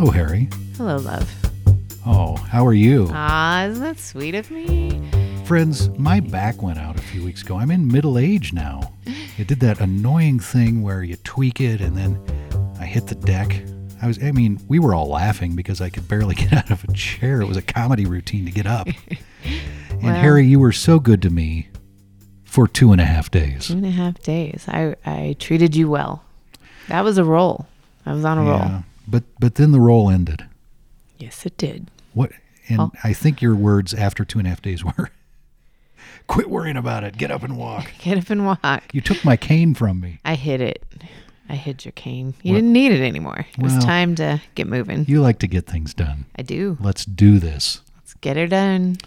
Hello, Harry. Hello, love. Oh, how are you? Ah, isn't that sweet of me? Friends, my back went out a few weeks ago. I'm in middle age now. It did that annoying thing where you tweak it and then I hit the deck. I was, I mean, we were all laughing because I could barely get out of a chair. It was a comedy routine to get up. and Well- Harry, you were so good to me for two and a half days. Two and a half days. I, I treated you well. That was a roll. I was on a roll. But but then the role ended. Yes, it did. What? And Oh. I think your words after two and a half days were, "Quit worrying about it. Get up and walk." Get up and walk. You took my cane from me. I hid it. I hid your cane. You Well- didn't need it anymore. It was time to get moving. You like to get things done. I do. Let's do this. Let's get her done.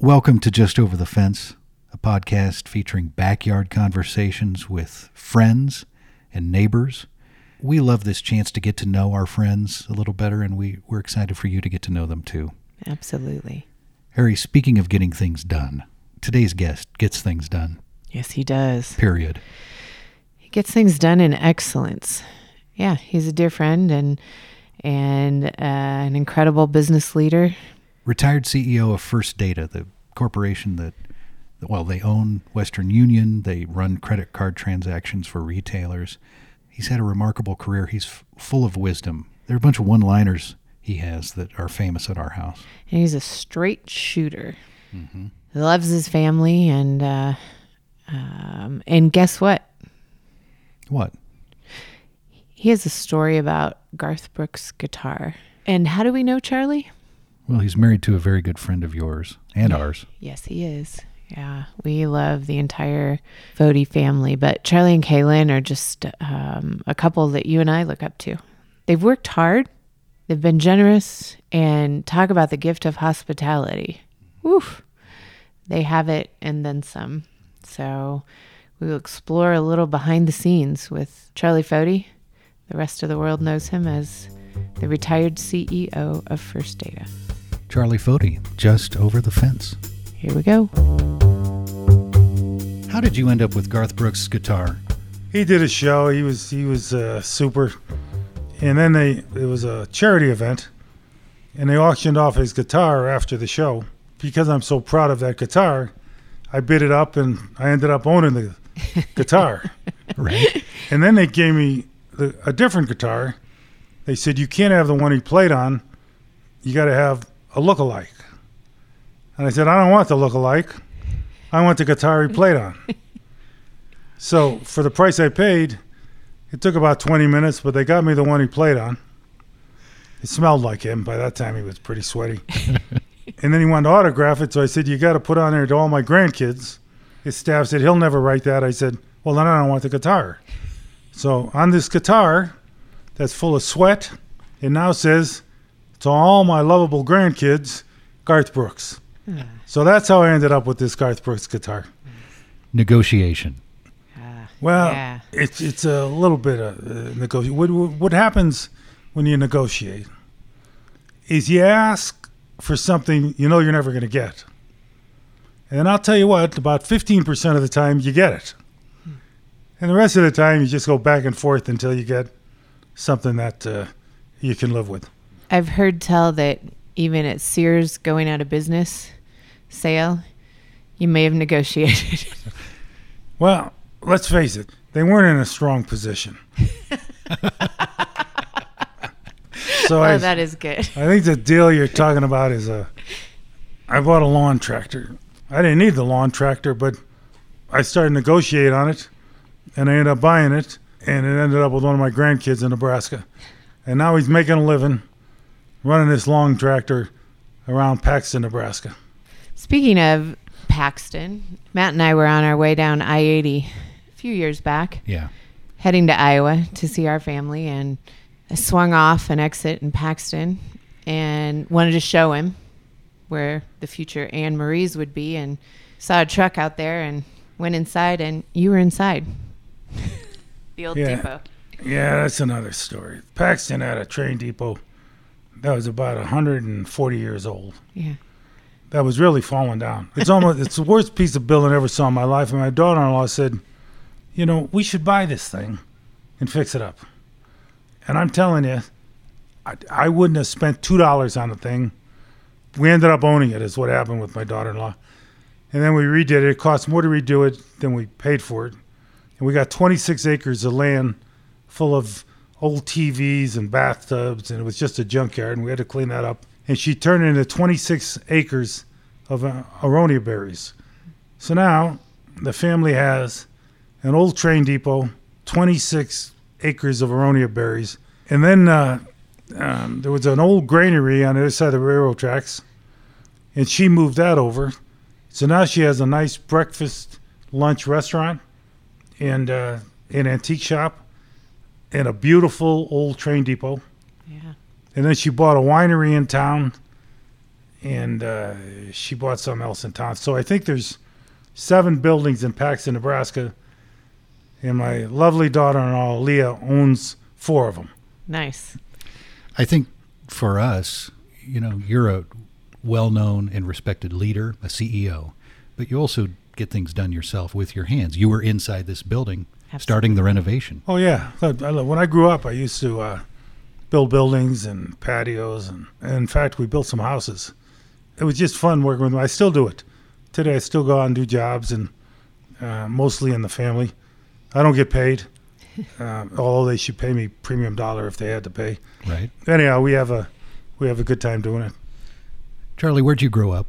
Welcome to Just Over the Fence, a podcast featuring backyard conversations with friends and neighbors. We love this chance to get to know our friends a little better, and we, we're excited for you to get to know them too. Absolutely. Harry, speaking of getting things done, today's guest gets things done, Yes, he does. period. He gets things done in excellence. Yeah, he's a dear friend and and uh, an incredible business leader. Retired CEO of First Data, the corporation that, well, they own Western Union, they run credit card transactions for retailers. He's had a remarkable career. He's f- full of wisdom. There are a bunch of one liners he has that are famous at our house. And he's a straight shooter. He loves his family and uh, um, and guess what? What? He has a story about Garth Brooks guitar. And how do we know Charlie? Well, he's married to a very good friend of yours and ours. Yes, he is. Yeah, we love the entire Fote family, but Charlie and Kaylin are just um, a couple that you and I look up to. They've worked hard, they've been generous, and talk about the gift of hospitality. Woof. They have it and then some. So we will explore a little behind the scenes with Charlie Fote. The rest of the world knows him as the retired CEO of First Data. Charlie Fote, just over the fence. Here we go. How did you end up with Garth Brooks' guitar? He did a show. He was he was uh, super, and then they it was a charity event, and they auctioned off his guitar after the show. Because I'm so proud of that guitar, I bid it up, and I ended up owning the guitar. Right? And then they gave me the, a different guitar. They said you can't have the one he played on. You got to have a look-alike. And I said I don't want the look-alike. I want the guitar he played on. so for the price I paid, it took about 20 minutes, but they got me the one he played on. It smelled like him. By that time, he was pretty sweaty. and then he wanted to autograph it, so I said, "You got to put on there to all my grandkids." His staff said, "He'll never write that." I said, "Well, then I don't want the guitar." So on this guitar that's full of sweat, it now says, To all my lovable grandkids, Garth Brooks. So that's how I ended up with this Garth Brooks guitar. Negotiation. Well, Yeah. it's it's a little bit of uh, negotiate. What, what what happens when you negotiate is you ask for something you know you're never going to get, and I'll tell you what, about fifteen percent of the time you get it, and the rest of the time you just go back and forth until you get something that uh, you can live with. I've heard tell that even at Sears going out of business sale, you may have negotiated. Well, let's face it, they weren't in a strong position. so oh, I, oh, that is good. I think the deal you're talking about is a. I bought a lawn tractor. I didn't need the lawn tractor, but I started to negotiate on it, and I ended up buying it, and it ended up with one of my grandkids in Nebraska, and now he's making a living running this long tractor around Paxton, Nebraska. Speaking of Paxton, Matt and I were on our way down I 80 a few years back, Yeah. heading to Iowa to see our family, and I swung off an exit in Paxton and wanted to show him where the future Anne Marie's would be, and saw a truck out there and went inside, and you were inside. the old Yeah. depot. Yeah, that's another story. Paxton had a train depot that was about 140 years old. Yeah. That was really falling down. It's almost it's the worst piece of building I ever saw in my life. And my daughter-in-law said, "You know, we should buy this thing and fix it up." And I'm telling you, I, I wouldn't have spent two dollars on the thing. We ended up owning it. Is what happened with my daughter-in-law, and then we redid it. It cost more to redo it than we paid for it, and we got 26 acres of land full of old TVs and bathtubs, and it was just a junkyard, and we had to clean that up. And she turned into 26 acres of uh, aronia berries. So now the family has an old train depot, 26 acres of aronia berries, and then uh, um, there was an old granary on the other side of the railroad tracks, and she moved that over. So now she has a nice breakfast, lunch restaurant, and uh, an antique shop, and a beautiful old train depot. Yeah. And then she bought a winery in town, and uh, she bought something else in town. So I think there's seven buildings in Paxton, Nebraska, and my lovely daughter-in-law Leah owns four of them. Nice. I think for us, you know, you're a well-known and respected leader, a CEO, but you also get things done yourself with your hands. You were inside this building starting the renovation. Oh yeah, I- I- when I grew up, I used to uh, build buildings and patios, and, and in fact, we built some houses. It was just fun working with them. I still do it today. I still go out and do jobs, and uh, mostly in the family. I don't get paid, uh, although they should pay me premium dollar if they had to pay. Right. Anyhow, we have a we have a good time doing it. Charlie, where'd you grow up?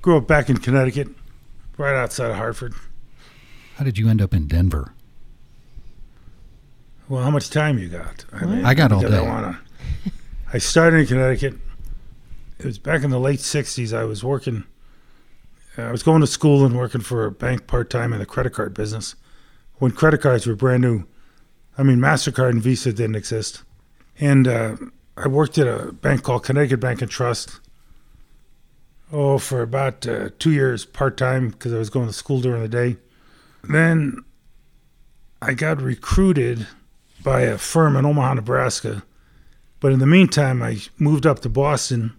Grew up back in Connecticut, right outside of Hartford. How did you end up in Denver? Well, how much time you got? I got all because I day. wanna. I started in Connecticut. It was back in the late '60s. I was working. I was going to school and working for a bank part time in the credit card business. When credit cards were brand new, I mean Mastercard and Visa didn't exist, and uh, I worked at a bank called Connecticut Bank and Trust. Oh, for about uh, two years part time because I was going to school during the day. Then I got recruited by a firm in Omaha, Nebraska. But in the meantime, I moved up to Boston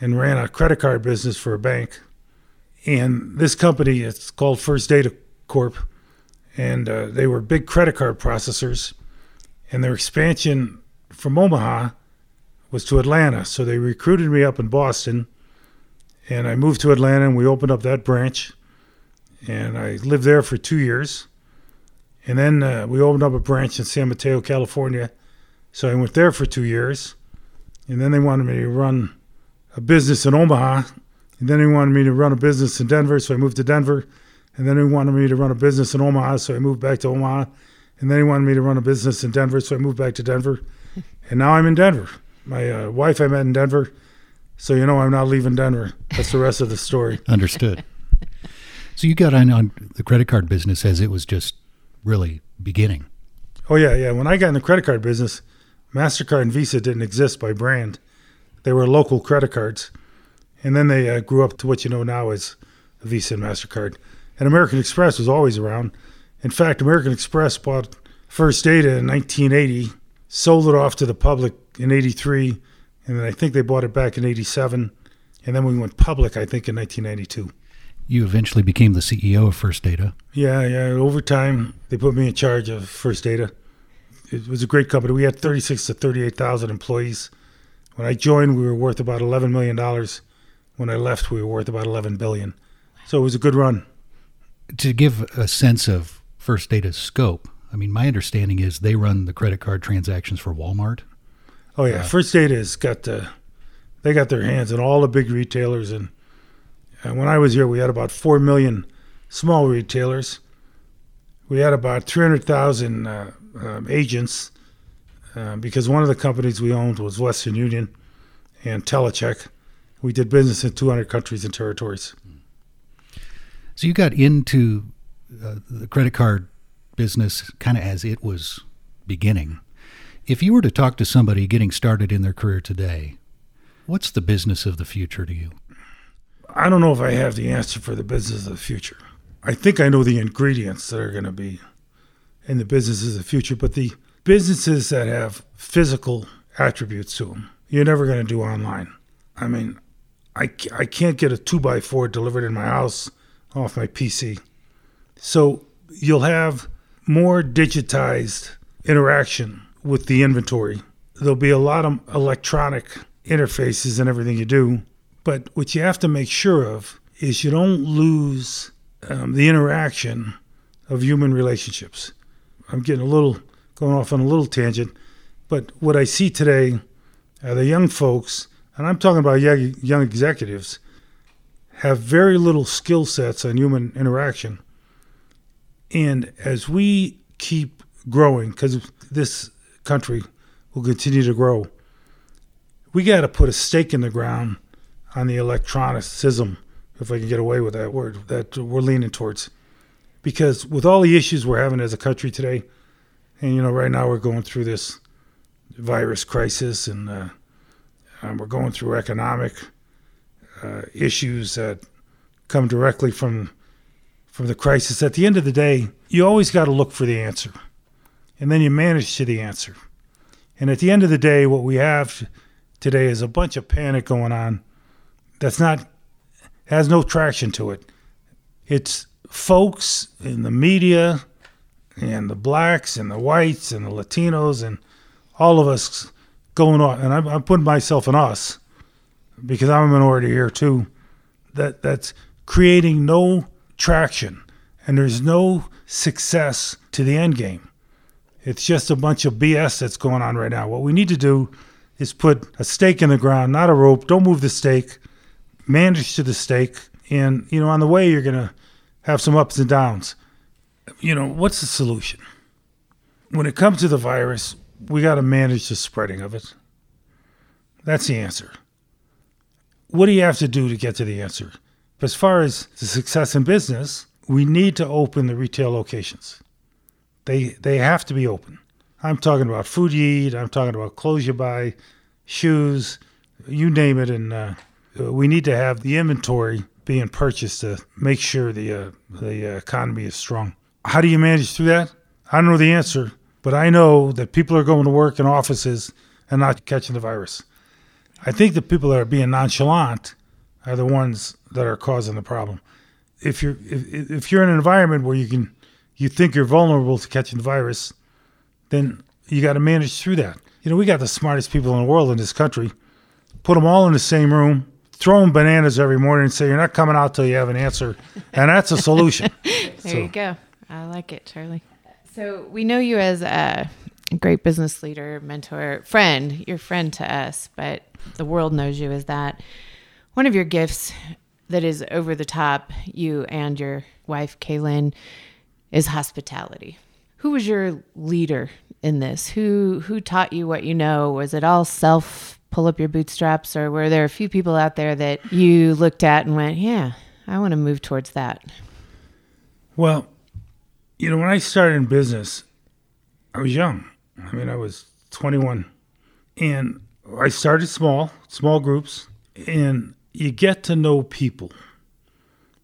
and ran a credit card business for a bank. And this company, it's called First Data Corp, and uh, they were big credit card processors. And their expansion from Omaha was to Atlanta. So they recruited me up in Boston, and I moved to Atlanta, and we opened up that branch. And I lived there for two years. And then uh, we opened up a branch in San Mateo, California. So I went there for two years. And then they wanted me to run a business in Omaha. And then they wanted me to run a business in Denver. So I moved to Denver. And then they wanted me to run a business in Omaha. So I moved back to Omaha. And then they wanted me to run a business in Denver. So I moved back to Denver. And now I'm in Denver. My uh, wife I met in Denver. So you know I'm not leaving Denver. That's the rest of the story. Understood. so you got in on the credit card business as it was just really beginning. Oh yeah, yeah. When I got in the credit card business, Mastercard and Visa didn't exist by brand; they were local credit cards, and then they uh, grew up to what you know now as Visa and Mastercard. And American Express was always around. In fact, American Express bought First Data in 1980, sold it off to the public in '83, and then I think they bought it back in '87, and then we went public, I think, in 1992. You eventually became the CEO of First Data. Yeah, yeah. Over time, they put me in charge of First Data. It was a great company. We had 36 to 38,000 employees. When I joined, we were worth about 11 million dollars. When I left, we were worth about 11 billion. So it was a good run. To give a sense of First Data's scope, I mean, my understanding is they run the credit card transactions for Walmart. Oh yeah, uh, First Data has got the, they got their hands on all the big retailers. And, and when I was here, we had about four million small retailers. We had about 300,000 uh, um, agents uh, because one of the companies we owned was Western Union and Telecheck. We did business in 200 countries and territories. So you got into uh, the credit card business kind of as it was beginning. If you were to talk to somebody getting started in their career today, what's the business of the future to you? I don't know if I have the answer for the business of the future. I think I know the ingredients that are going to be in the businesses of the future, but the businesses that have physical attributes to them, you're never going to do online. I mean, I, I can't get a two by four delivered in my house off my PC. So you'll have more digitized interaction with the inventory. there'll be a lot of electronic interfaces and everything you do. But what you have to make sure of is you don't lose um, the interaction of human relationships. I'm getting a little going off on a little tangent, but what I see today are the young folks, and I'm talking about young, young executives, have very little skill sets on human interaction. And as we keep growing, because this country will continue to grow, we got to put a stake in the ground on the electronicism, if I can get away with that word, that we're leaning towards. Because with all the issues we're having as a country today, and you know, right now we're going through this virus crisis, and, uh, we're going through economic uh, issues that come directly from from the crisis. At the end of the day, you always got to look for the answer, and then you manage to the answer. And at the end of the day, what we have today is a bunch of panic going on that's not has no traction to it. It's folks in the media and the blacks and the whites and the Latinos and all of us going on. And I'm, I'm putting myself in us because I'm a minority here too. That that's creating no traction and there's no success to the end game. It's just a bunch of BS that's going on right now. What we need to do is put a stake in the ground, not a rope. Don't move the stake. Manage to the stake. And, you know, on the way, you're going to have some ups and downs. You know, what's the solution? When it comes to the virus, we got to manage the spreading of it. That's the answer. What do you have to do to get to the answer? But as far as the success in business, we need to open the retail locations. They they have to be open. I'm talking about food you eat. I'm talking about clothes you buy, shoes, you name it. And uh, we need to have the inventory being purchased to make sure the uh, the economy is strong. How do you manage through that? I don't know the answer, but I know that people are going to work in offices and not catching the virus. I think the people that are being nonchalant are the ones that are causing the problem. If you're if, if you're in an environment where you can you think you're vulnerable to catching the virus, then you got to manage through that. You know, we got the smartest people in the world in this country. Put them all in the same room, throw them bananas every morning, and say you're not coming out till you have an answer, and that's a solution. there so. you go. I like it, Charlie. So we know you as a great business leader, mentor, friend. You're friend to us, but the world knows you as that. One of your gifts that is over the top, you and your wife, Kaylin, is hospitality. Who was your leader in this? Who who taught you what you know? Was it all self pull up your bootstraps or were there a few people out there that you looked at and went, "Yeah, I want to move towards that?" Well, you know, when I started in business, I was young. I mean, I was 21. And I started small, small groups, and you get to know people.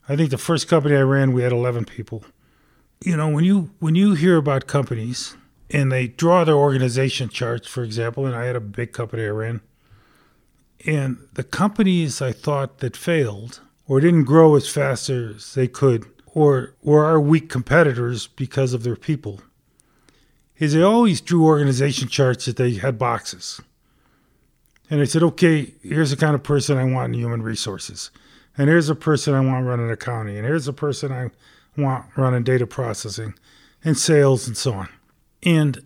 I think the first company I ran, we had 11 people. You know, when you when you hear about companies and they draw their organization charts, for example, and I had a big company I ran, and the companies I thought that failed or didn't grow as fast as they could or were our weak competitors because of their people is they always drew organization charts that they had boxes. And I said, okay, here's the kind of person I want in human resources. And here's a person I want running accounting. And here's a person I want running data processing and sales and so on. And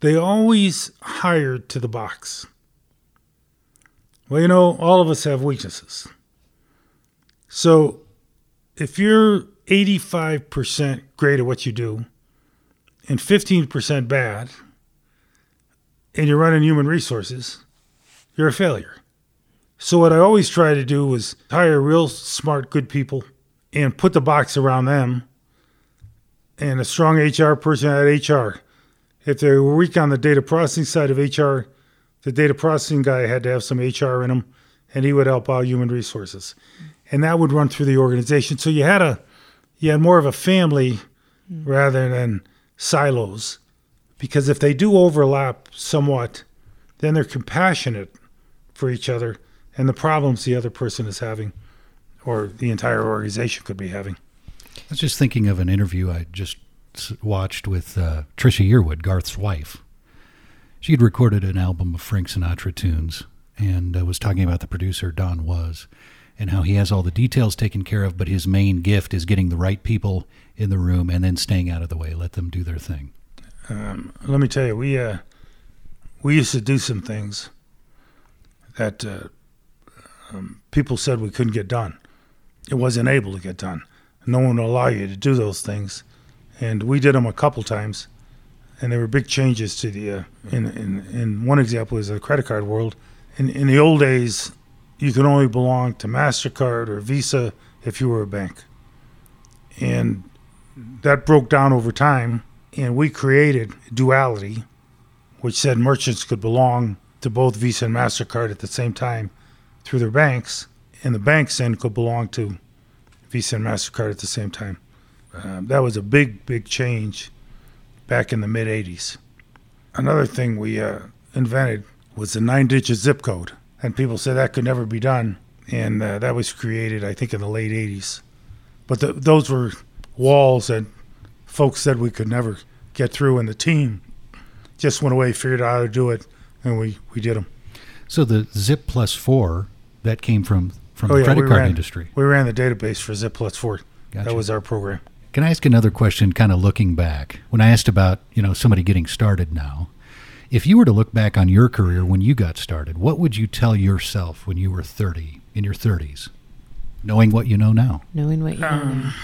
they always hired to the box. Well, you know, all of us have weaknesses. So if you're 85% great at what you do and 15% bad, and you're running human resources, you're a failure. So what I always try to do was hire real smart, good people and put the box around them and a strong HR person at HR. If they're weak on the data processing side of HR, the data processing guy had to have some HR in him and he would help out human resources. And that would run through the organization. So you had a you had more of a family mm. rather than silos. Because if they do overlap somewhat, then they're compassionate for each other and the problems the other person is having or the entire organization could be having. I was just thinking of an interview I just watched with uh, Trisha Yearwood, Garth's wife. She had recorded an album of Frank Sinatra tunes and uh, was talking about the producer, Don Was, and how he has all the details taken care of, but his main gift is getting the right people in the room and then staying out of the way, let them do their thing. Um, let me tell you, we uh, we used to do some things that uh, um, people said we couldn't get done. It wasn't able to get done. No one would allow you to do those things, and we did them a couple times, and there were big changes to the. Uh, in, in in one example is the credit card world. In in the old days, you could only belong to Mastercard or Visa if you were a bank, and that broke down over time, and we created duality, which said merchants could belong to both Visa and Mastercard at the same time through their banks, and the banks then could belong to Visa and Mastercard at the same time. Um, that was a big, big change back in the mid 80s. Another thing we uh, invented was the nine digit zip code. And people said that could never be done. And uh, that was created, I think, in the late 80s. But the, those were walls that folks said we could never get through. And the team just went away, figured out how to do it, and we, we did them. So the Zip Plus 4, that came from, from Oh, the yeah, credit card ran- industry. We ran the database for Zip Plus 4. Gotcha. That was our program. Can I ask another question, kind of looking back? When I asked about, you know, somebody getting started now, if you were to look back on your career when you got started, what would you tell yourself when you were 30, in your 30s, knowing what you know now? Knowing what you know. Um, now.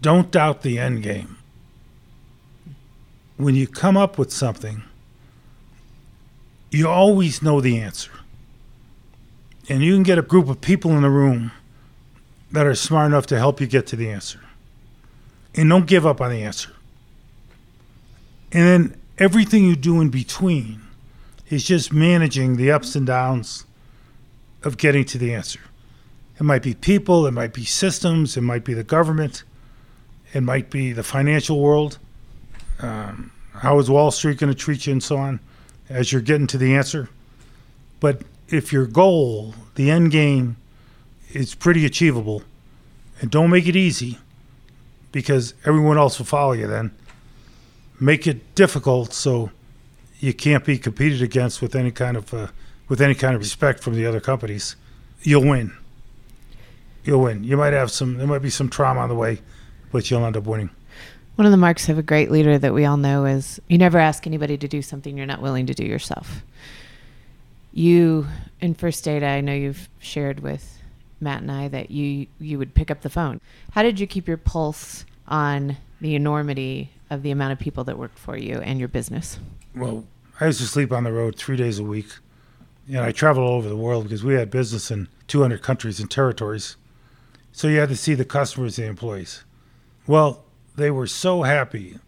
don't doubt the end game. When you come up with something, you always know the answer. And you can get a group of people in the room that are smart enough to help you get to the answer. And don't give up on the answer. And then everything you do in between is just managing the ups and downs of getting to the answer. It might be people, it might be systems, it might be the government, it might be the financial world. Um, how is Wall Street going to treat you, and so on, as you're getting to the answer. But if your goal, the end game, is pretty achievable, and don't make it easy, because everyone else will follow you. Then make it difficult so you can't be competed against with any kind of uh, with any kind of respect from the other companies. You'll win. You'll win. You might have some. There might be some trauma on the way, but you'll end up winning. One of the marks of a great leader that we all know is you never ask anybody to do something you're not willing to do yourself. You, in First Data, I know you've shared with Matt and I that you you would pick up the phone. How did you keep your pulse on the enormity of the amount of people that worked for you and your business? Well, I used to sleep on the road three days a week, and I traveled all over the world because we had business in 200 countries and territories. So you had to see the customers and the employees. Well, they were so happy.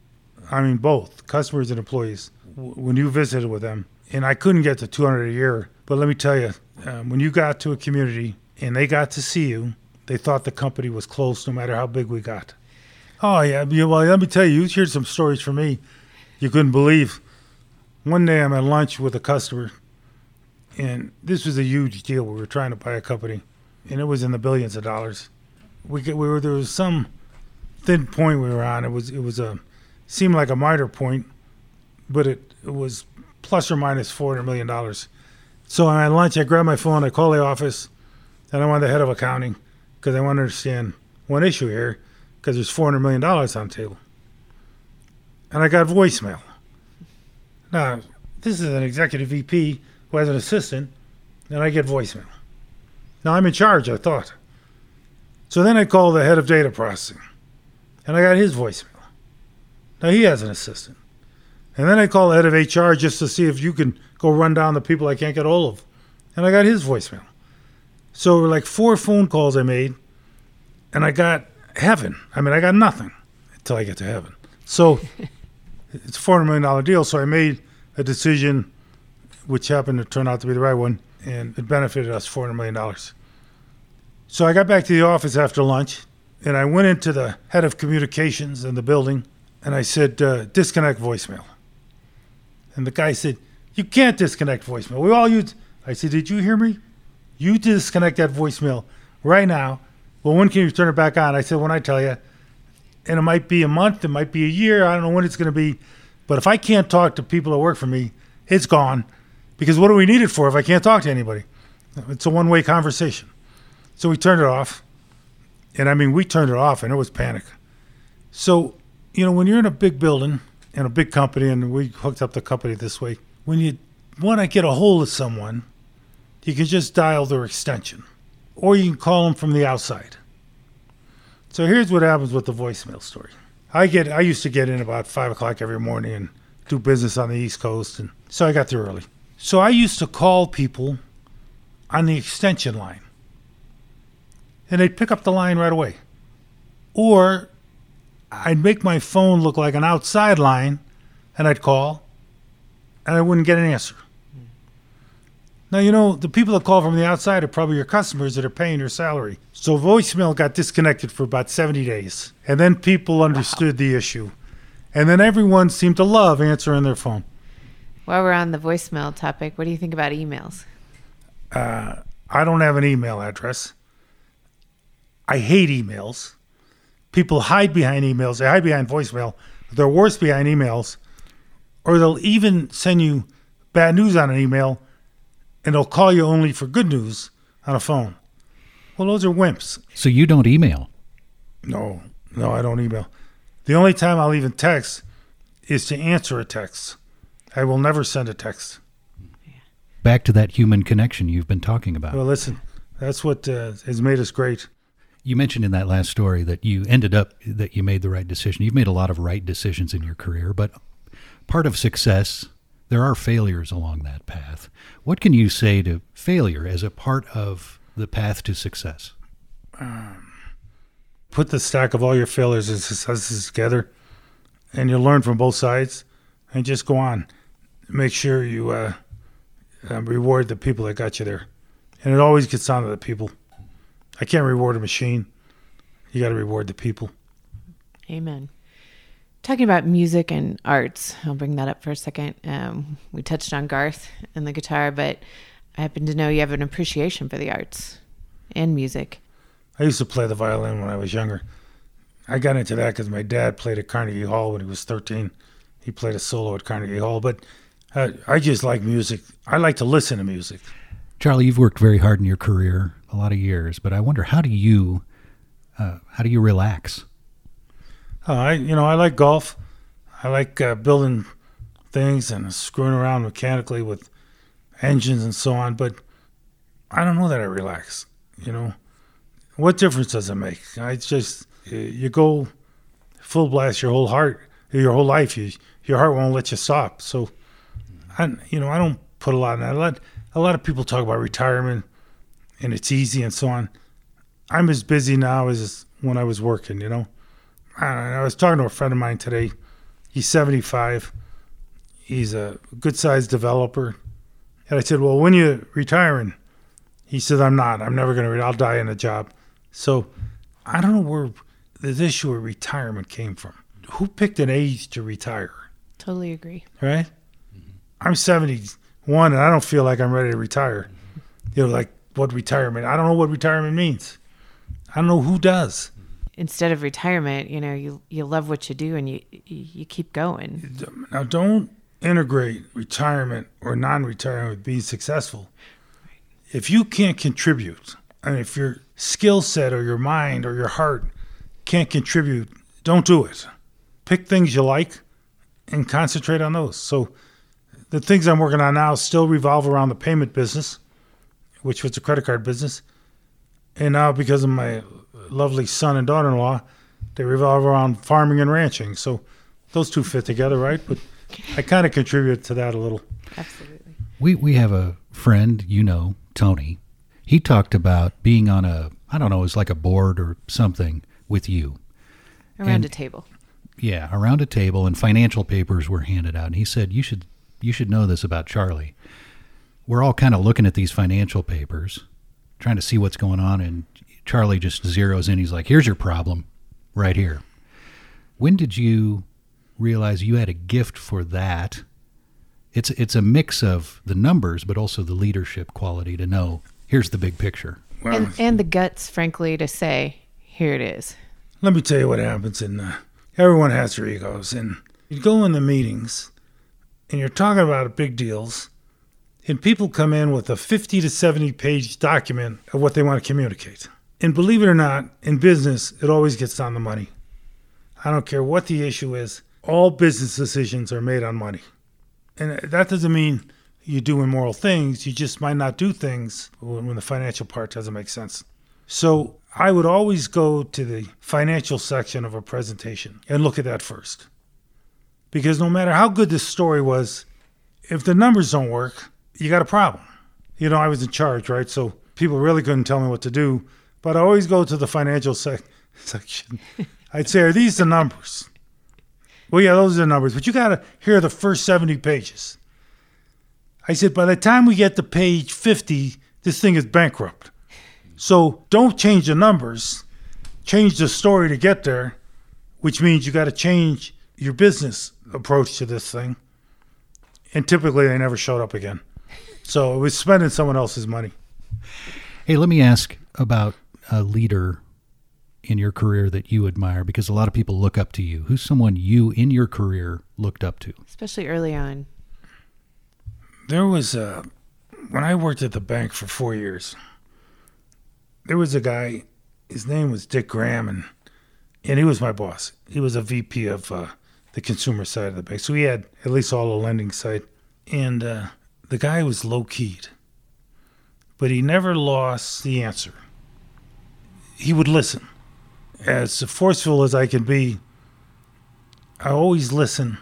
I mean, both customers and employees when you visited with them. And I couldn't get to 200 a year, but let me tell you, um, when you got to a community and they got to see you, they thought the company was close no matter how big we got. Oh yeah, well let me tell you, you heard some stories from me you couldn't believe. One day I'm at lunch with a customer, and this was a huge deal. We were trying to buy a company, and it was in the billions of dollars. We we were there was some thin point we were on. It was it was a seemed like a minor point, but it, it was plus or minus four hundred million dollars. So I'm at lunch. I grab my phone. I call the office, and I want the head of accounting because I want to understand one issue here because there's four hundred million dollars on the table, and I got voicemail. Now this is an executive VP who has an assistant, and I get voicemail. Now I'm in charge. I thought. So then I call the head of data processing, and I got his voicemail. Now he has an assistant. And then I call the head of HR just to see if you can go run down the people I can't get hold of. And I got his voicemail. So like four phone calls I made, and I got heaven. I mean, I got nothing until I get to heaven. So it's a $400 million deal. So I made a decision, which happened to turn out to be the right one, and it benefited us $400 million. So I got back to the office after lunch, and I went into the head of communications in the building, and I said, uh, disconnect voicemail. And the guy said, You can't disconnect voicemail. We all use. I said, Did you hear me? You disconnect that voicemail right now. Well, when can you turn it back on? I said, When I tell you. And it might be a month, it might be a year. I don't know when it's going to be, But if I can't talk to people that work for me, it's gone. Because what do we need it for if I can't talk to anybody? It's a one way conversation. So we turned it off. And I mean, we turned it off and it was panic. So, you know, when you're in a big building in a big company, and we hooked up the company this way, when you want to get a hold of someone, you can just dial their extension or you can call them from the outside. So here's what happens with the voicemail story. I get I used to get in about five o'clock every morning and do business on the East Coast, and so I got there early. So I used to call people on the extension line, and they'd pick up the line right away, or I'd make my phone look like an outside line, and I'd call, and I wouldn't get an answer. Now, you know, the people that call from the outside are probably your customers that are paying your salary. So voicemail got disconnected for about 70 days. And then people understood the issue. And then everyone seemed to love answering their phone. While we're on the voicemail topic, what do you think about emails? Uh, I don't have an email address. I hate emails. People hide behind emails. They hide behind voicemail. They're worse behind emails. Or they'll even send you bad news on an email and they'll call you only for good news on a phone. Well, those are wimps. So you don't email? No, no, I don't email. The only time I'll even text is to answer a text. I will never send a text. Back to that human connection you've been talking about. Well, listen, that's what uh, has made us great. You mentioned in that last story that you ended up that you made the right decision. You've made a lot of right decisions in your career, but part of success there are failures along that path. What can you say to failure as a part of the path to success? Um, put the stack of all your failures and successes together, and you'll learn from both sides, and just go on. Make sure you uh, uh, reward the people that got you there, and it always gets down to the people. I can't reward a machine. You got to reward the people. Amen. Talking about music and arts, I'll bring that up for a second. Um, we touched on Garth and the guitar, but I happen to know you have an appreciation for the arts and music. I used to play the violin when I was younger. I got into that because my dad played at Carnegie Hall when he was 13. He played a solo at Carnegie Hall, but uh, I just like music. I like to listen to music. Charlie, you've worked very hard in your career, a lot of years, but I wonder how do you uh, how do you relax? Uh, I you know I like golf. I like uh, building things and screwing around mechanically with engines and so on. But I don't know that I relax. You know, what difference does it make? I just you go full blast your whole heart, your whole life. You, your heart won't let you stop. So, I you know I don't put a lot in that. A lot, a lot of people talk about retirement and it's easy and so on. I'm as busy now as when I was working. You know. I, I was talking to a friend of mine today. He's 75. He's a good sized developer. And I said, Well, when you retiring? He said, I'm not. I'm never going to, re- I'll die in a job. So I don't know where this issue of retirement came from. Who picked an age to retire? Totally agree. Right? I'm 71 and I don't feel like I'm ready to retire. You know, like what retirement? I don't know what retirement means. I don't know who does instead of retirement, you know, you you love what you do and you you keep going. Now, don't integrate retirement or non-retirement with being successful. If you can't contribute, and if your skill set or your mind or your heart can't contribute, don't do it. Pick things you like and concentrate on those. So, the things I'm working on now still revolve around the payment business, which was a credit card business. And now, because of my lovely son and daughter in law, they revolve around farming and ranching. So those two fit together, right? But I kind of contribute to that a little. Absolutely. We we have a friend, you know, Tony. He talked about being on a I don't know, it was like a board or something with you. Around and, a table. Yeah, around a table and financial papers were handed out. And he said, You should you should know this about Charlie. We're all kind of looking at these financial papers, trying to see what's going on and Charlie just zeroes in. He's like, here's your problem right here. When did you realize you had a gift for that? It's, it's a mix of the numbers, but also the leadership quality to know here's the big picture. Well, and, and the guts, frankly, to say, here it is. Let me tell you what happens. And uh, everyone has their egos. And You go in the meetings and you're talking about big deals, and people come in with a 50 to 70 page document of what they want to communicate. And believe it or not, in business, it always gets on the money. I don't care what the issue is, all business decisions are made on money. And that doesn't mean you do immoral things, you just might not do things when, the financial part doesn't make sense. So I would always go to the financial section of a presentation and look at that first. Because no matter how good this story was, if the numbers don't work, you got a problem. You know, I was in charge, right? So people really couldn't tell me what to do. But I always go to the financial sec- section. I'd say, Are these the numbers? Well, yeah, those are the numbers, but you got to hear the first 70 pages. I said, By the time we get to page 50, this thing is bankrupt. So don't change the numbers, change the story to get there, which means you got to change your business approach to this thing. And typically they never showed up again. So it was spending someone else's money. Hey, let me ask about a leader in your career that you admire because a lot of people look up to you. Who's someone you in your career looked up to? Especially early on. There was a, when I worked at the bank for four years, there was a guy, his name was Dick Graham, and, and he was my boss. He was a VP of uh, the consumer side of the bank. So he had at least all the lending side. And uh, the guy was low keyed, but he never lost the answer. He would listen. As forceful as I can be, I always listen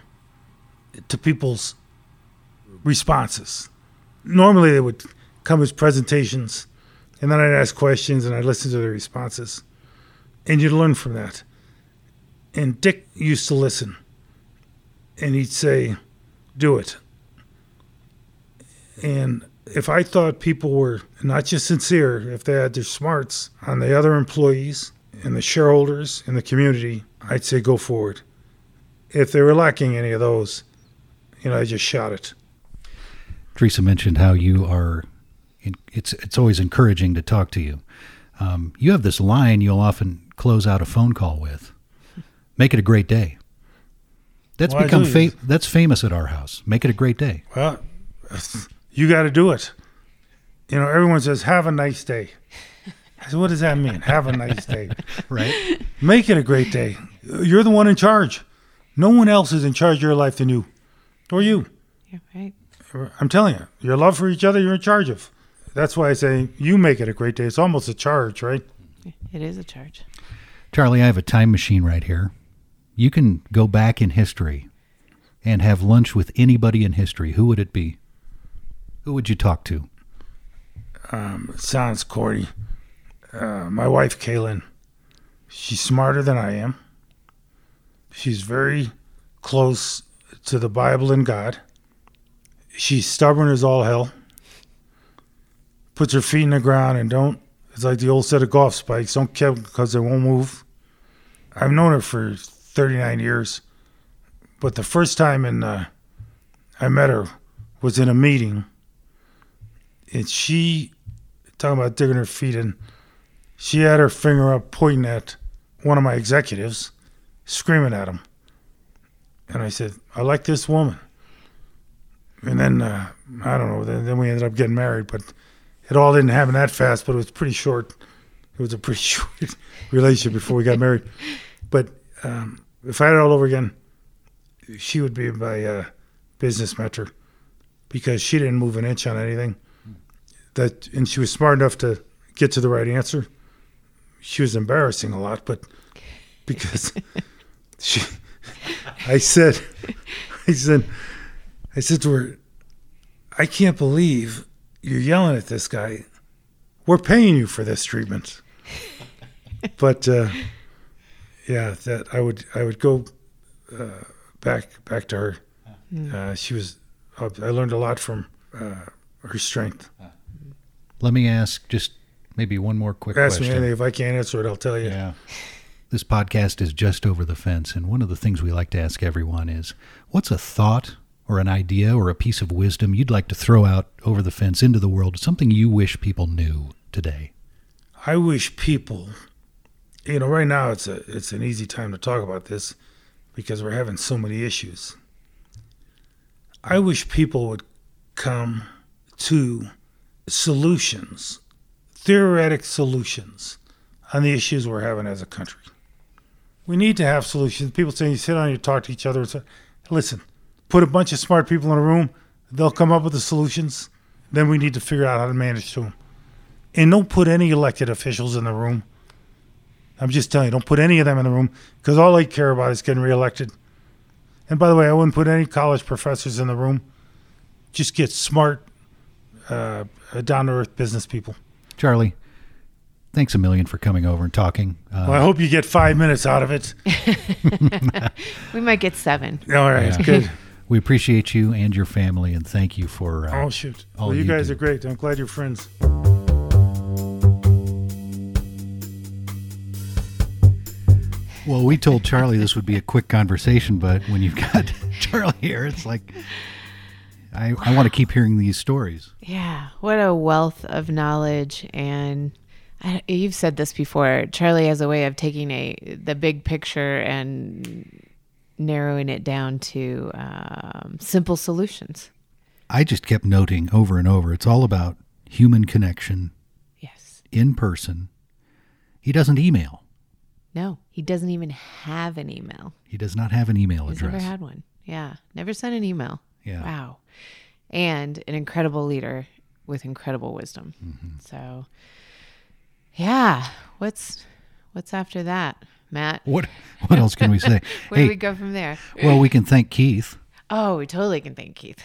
to people's responses. Normally, they would come as presentations, and then I'd ask questions and I'd listen to their responses. And you'd learn from that. And Dick used to listen, and he'd say, Do it. And if I thought people were not just sincere, if they had their smarts on the other employees and the shareholders and the community, I'd say go forward. If they were lacking any of those, you know, I just shot it. Teresa mentioned how you are. It's it's always encouraging to talk to you. Um, you have this line you'll often close out a phone call with. Make it a great day. That's Well, become fa- that's famous at our house. Make it a great day. Well, you got to do it. You know, everyone says, have a nice day. I said, what does that mean? Have a nice day. Right? Make it a great day. You're the one in charge. No one else is in charge of your life than you or you. Yeah, right. I'm telling you, your love for each other, you're in charge of. That's why I say you make it a great day. It's almost a charge, right? It is a charge. Charlie, I have a time machine right here. You can go back in history and have lunch with anybody in history. Who would it be? Who would you talk to? Um, sounds corny. Uh, my wife, Kaylin, she's smarter than I am. She's very close to the Bible and God. She's stubborn as all hell. Puts her feet in the ground and don't. It's like the old set of golf spikes. Don't kick because they won't move. I've known her for 39 years, but the first time in uh, I met her was in a meeting, and she talking about digging her feet in. She had her finger up, pointing at one of my executives, screaming at him. And I said, "I like this woman." And then uh, I don't know. Then, then we ended up getting married, but it all didn't happen that fast. But it was pretty short. It was a pretty short relationship before we got married. But um, if I had it all over again, she would be my uh, business mentor because she didn't move an inch on anything. That and she was smart enough to get to the right answer. She was embarrassing a lot, but because she, I said, I said, I said to her, I can't believe you're yelling at this guy. We're paying you for this treatment. but uh, yeah, that I would I would go uh, back back to her. Uh, she was I learned a lot from uh, her strength. Let me ask just maybe one more quick Ask question. me anything. If I can't answer it, I'll tell you. Yeah. This podcast is just over the fence, and one of the things we like to ask everyone is what's a thought or an idea or a piece of wisdom you'd like to throw out over the fence into the world, something you wish people knew today? I wish people, you know, right now it's a it's an easy time to talk about this because we're having so many issues. I wish people would come to solutions, theoretic solutions on the issues we're having as a country. We need to have solutions. People say you sit down, you talk to each other. And say, Listen, put a bunch of smart people in a room, they'll come up with the solutions. Then we need to figure out how to manage to them. And don't put any elected officials in the room. I'm just telling you, don't put any of them in the room because all they care about is getting reelected. And by the way, I wouldn't put any college professors in the room. Just get smart, uh, down to earth business people. Charlie, thanks a million for coming over and talking. Uh, Well, I hope you get five minutes out of it. We might get seven. All right, Yeah. good. we appreciate you and your family, and thank you for. Uh, Oh shoot! all well, you, you guys do. are great. I'm glad you're friends. Well, we told Charlie this would be a quick conversation, but when you've got Charlie here, it's like I, I want to keep hearing these stories. Yeah, what a wealth of knowledge and I, you've said this before. Charlie has a way of taking a the big picture and narrowing it down to um, simple solutions. I just kept noting over and over it's all about human connection Yes. in person. He doesn't email. No, he doesn't even have an email. He does not have an email He's address. never had one. Yeah, never sent an email. Yeah. Wow. And an incredible leader with incredible wisdom. Mm-hmm. So, yeah, what's what's after that, Matt? What what else can we say? Where hey, do we go from there? well, we can thank Keith. Oh, we totally can thank Keith.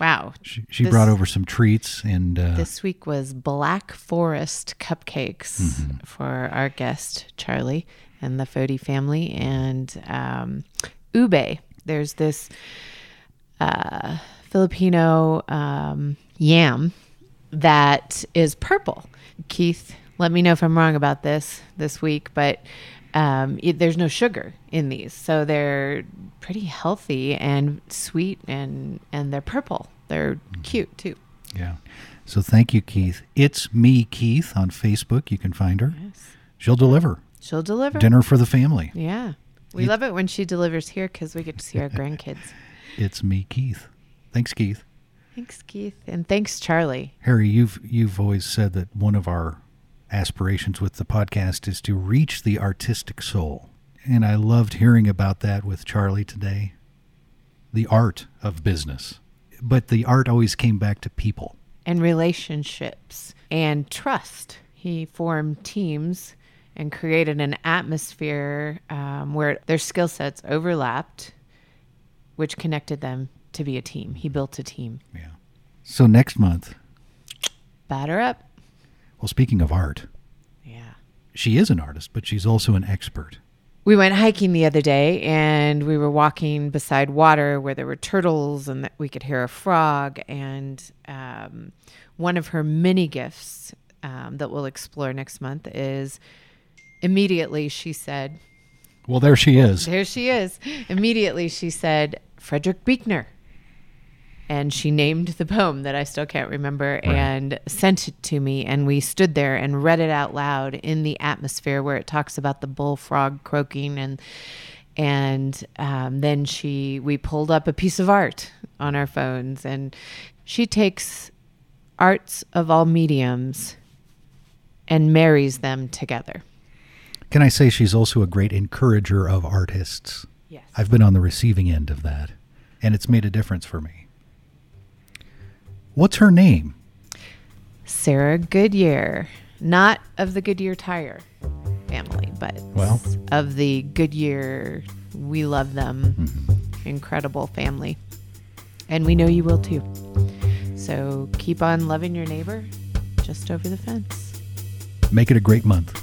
Wow. She, she This- brought over some treats and uh, This week was Black Forest cupcakes Mm-hmm. for our guest, Charlie, and the Fote family, and um, ube. There's this uh, Filipino um, yam that is purple. Keith, let me know if I'm wrong about this this week, but um, it, there's no sugar in these, so they're pretty healthy and sweet, and and they're purple. They're cute too. yeah. So thank you, Keith. It's me, Keith, on Facebook. You can find her. Yes. She'll deliver She'll deliver. dinner for the family. Yeah. We love it when she delivers here because we get to see our grandkids. It's me, Keith. Thanks, Keith. Thanks, Keith. And thanks, Charlie. Harry, you've you've always said that one of our aspirations with the podcast is to reach the artistic soul. And I loved hearing about that with Charlie today. The art of business. But the art always came back to people. And relationships and trust. He formed teams and created an atmosphere um, where their skill sets overlapped, which connected them to be a team. He built a team. Yeah. So next month, Batter up. well speaking of art, Yeah. she is an artist, but she's also an expert. We went hiking the other day and we were walking beside water where there were turtles and that we could hear a frog. And um, one of her many gifts um, that we'll explore next month is immediately she said, Well, there she is. There she is. Immediately she said, Frederick Buechner. And she named the poem that I still can't remember and sent it to me. And we stood there and read it out loud in the atmosphere where it talks about the bullfrog croaking. And and um, then she we pulled up a piece of art on our phones. And she takes arts of all mediums and marries them together. Can I say she's also a great encourager of artists? Yes. I've been on the receiving end of that, and it's made a difference for me. What's her name? Sarah Goodyear, not of the Goodyear tire family, but Well. of the Goodyear, we love them, mm-hmm. incredible family. And we know you will too. So keep on loving your neighbor just over the fence. Make it a great month.